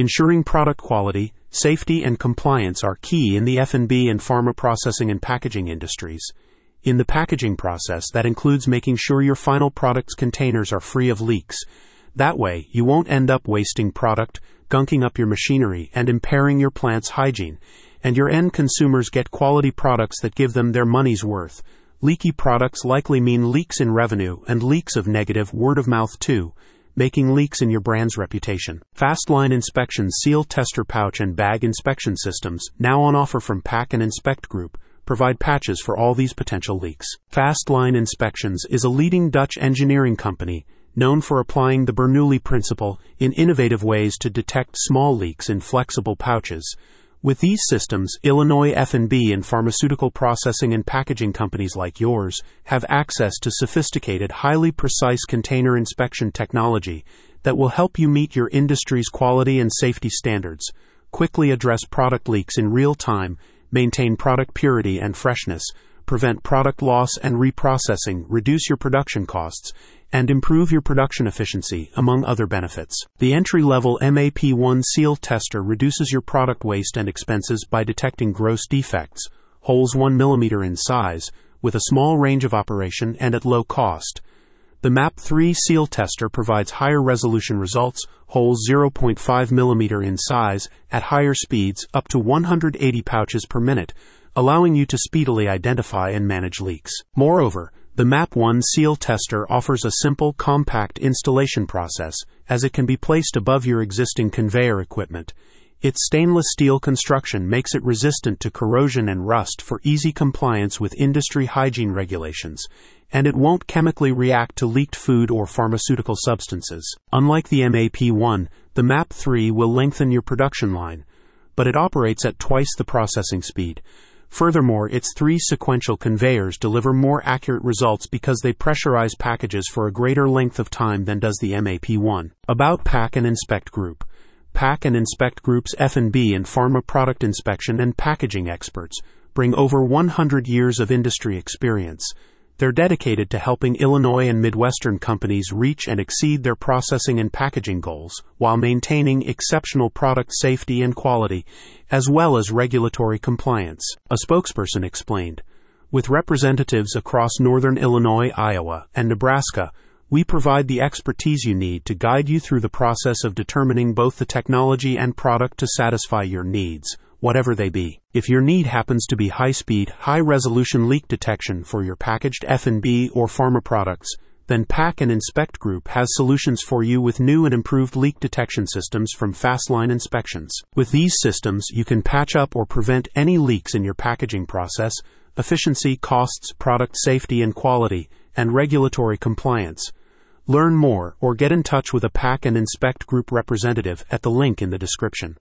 Ensuring product quality, safety, and compliance are key in the F&B and pharma processing and packaging industries. In the packaging process, that includes making sure your final product's containers are free of leaks. That way, you won't end up wasting product, gunking up your machinery, and impairing your plant's hygiene, and your end consumers get quality products that give them their money's worth. Leaky products likely mean leaks in revenue and leaks of negative word of mouth too, making leaks in your brand's reputation. Fastline Inspection Seal Tester Pouch and Bag Inspection Systems, now on offer from Pack and Inspect Group, provide patches for all these potential leaks. Fastline Inspections is a leading Dutch engineering company known for applying the Bernoulli principle in innovative ways to detect small leaks in flexible pouches with these systems, Illinois F&B and pharmaceutical processing and packaging companies like yours have access to sophisticated, highly precise container inspection technology that will help you meet your industry's quality and safety standards, quickly address product leaks in real time, maintain product purity and freshness, prevent product loss and reprocessing, reduce your production costs, and improve your production efficiency, among other benefits. The entry level MAP1 seal tester reduces your product waste and expenses by detecting gross defects, holes 1 mm in size, with a small range of operation and at low cost. The MAP3 seal tester provides higher resolution results, holes 0.5 mm in size, at higher speeds, up to 180 pouches per minute allowing you to speedily identify and manage leaks. Moreover, the MAP1 seal tester offers a simple, compact installation process as it can be placed above your existing conveyor equipment. Its stainless steel construction makes it resistant to corrosion and rust for easy compliance with industry hygiene regulations, and it won't chemically react to leaked food or pharmaceutical substances. Unlike the MAP1, the MAP3 will lengthen your production line, but it operates at twice the processing speed Furthermore, its three sequential conveyors deliver more accurate results because they pressurize packages for a greater length of time than does the MAP1. About Pack and Inspect Group. Pack and Inspect Group's F&B and pharma product inspection and packaging experts bring over 100 years of industry experience they're dedicated to helping Illinois and Midwestern companies reach and exceed their processing and packaging goals while maintaining exceptional product safety and quality, as well as regulatory compliance, a spokesperson explained. With representatives across northern Illinois, Iowa, and Nebraska, we provide the expertise you need to guide you through the process of determining both the technology and product to satisfy your needs whatever they be. If your need happens to be high-speed, high-resolution leak detection for your packaged F&B or pharma products, then Pack and Inspect Group has solutions for you with new and improved leak detection systems from Fastline Inspections. With these systems, you can patch up or prevent any leaks in your packaging process, efficiency, costs, product safety and quality, and regulatory compliance. Learn more or get in touch with a Pack and Inspect Group representative at the link in the description.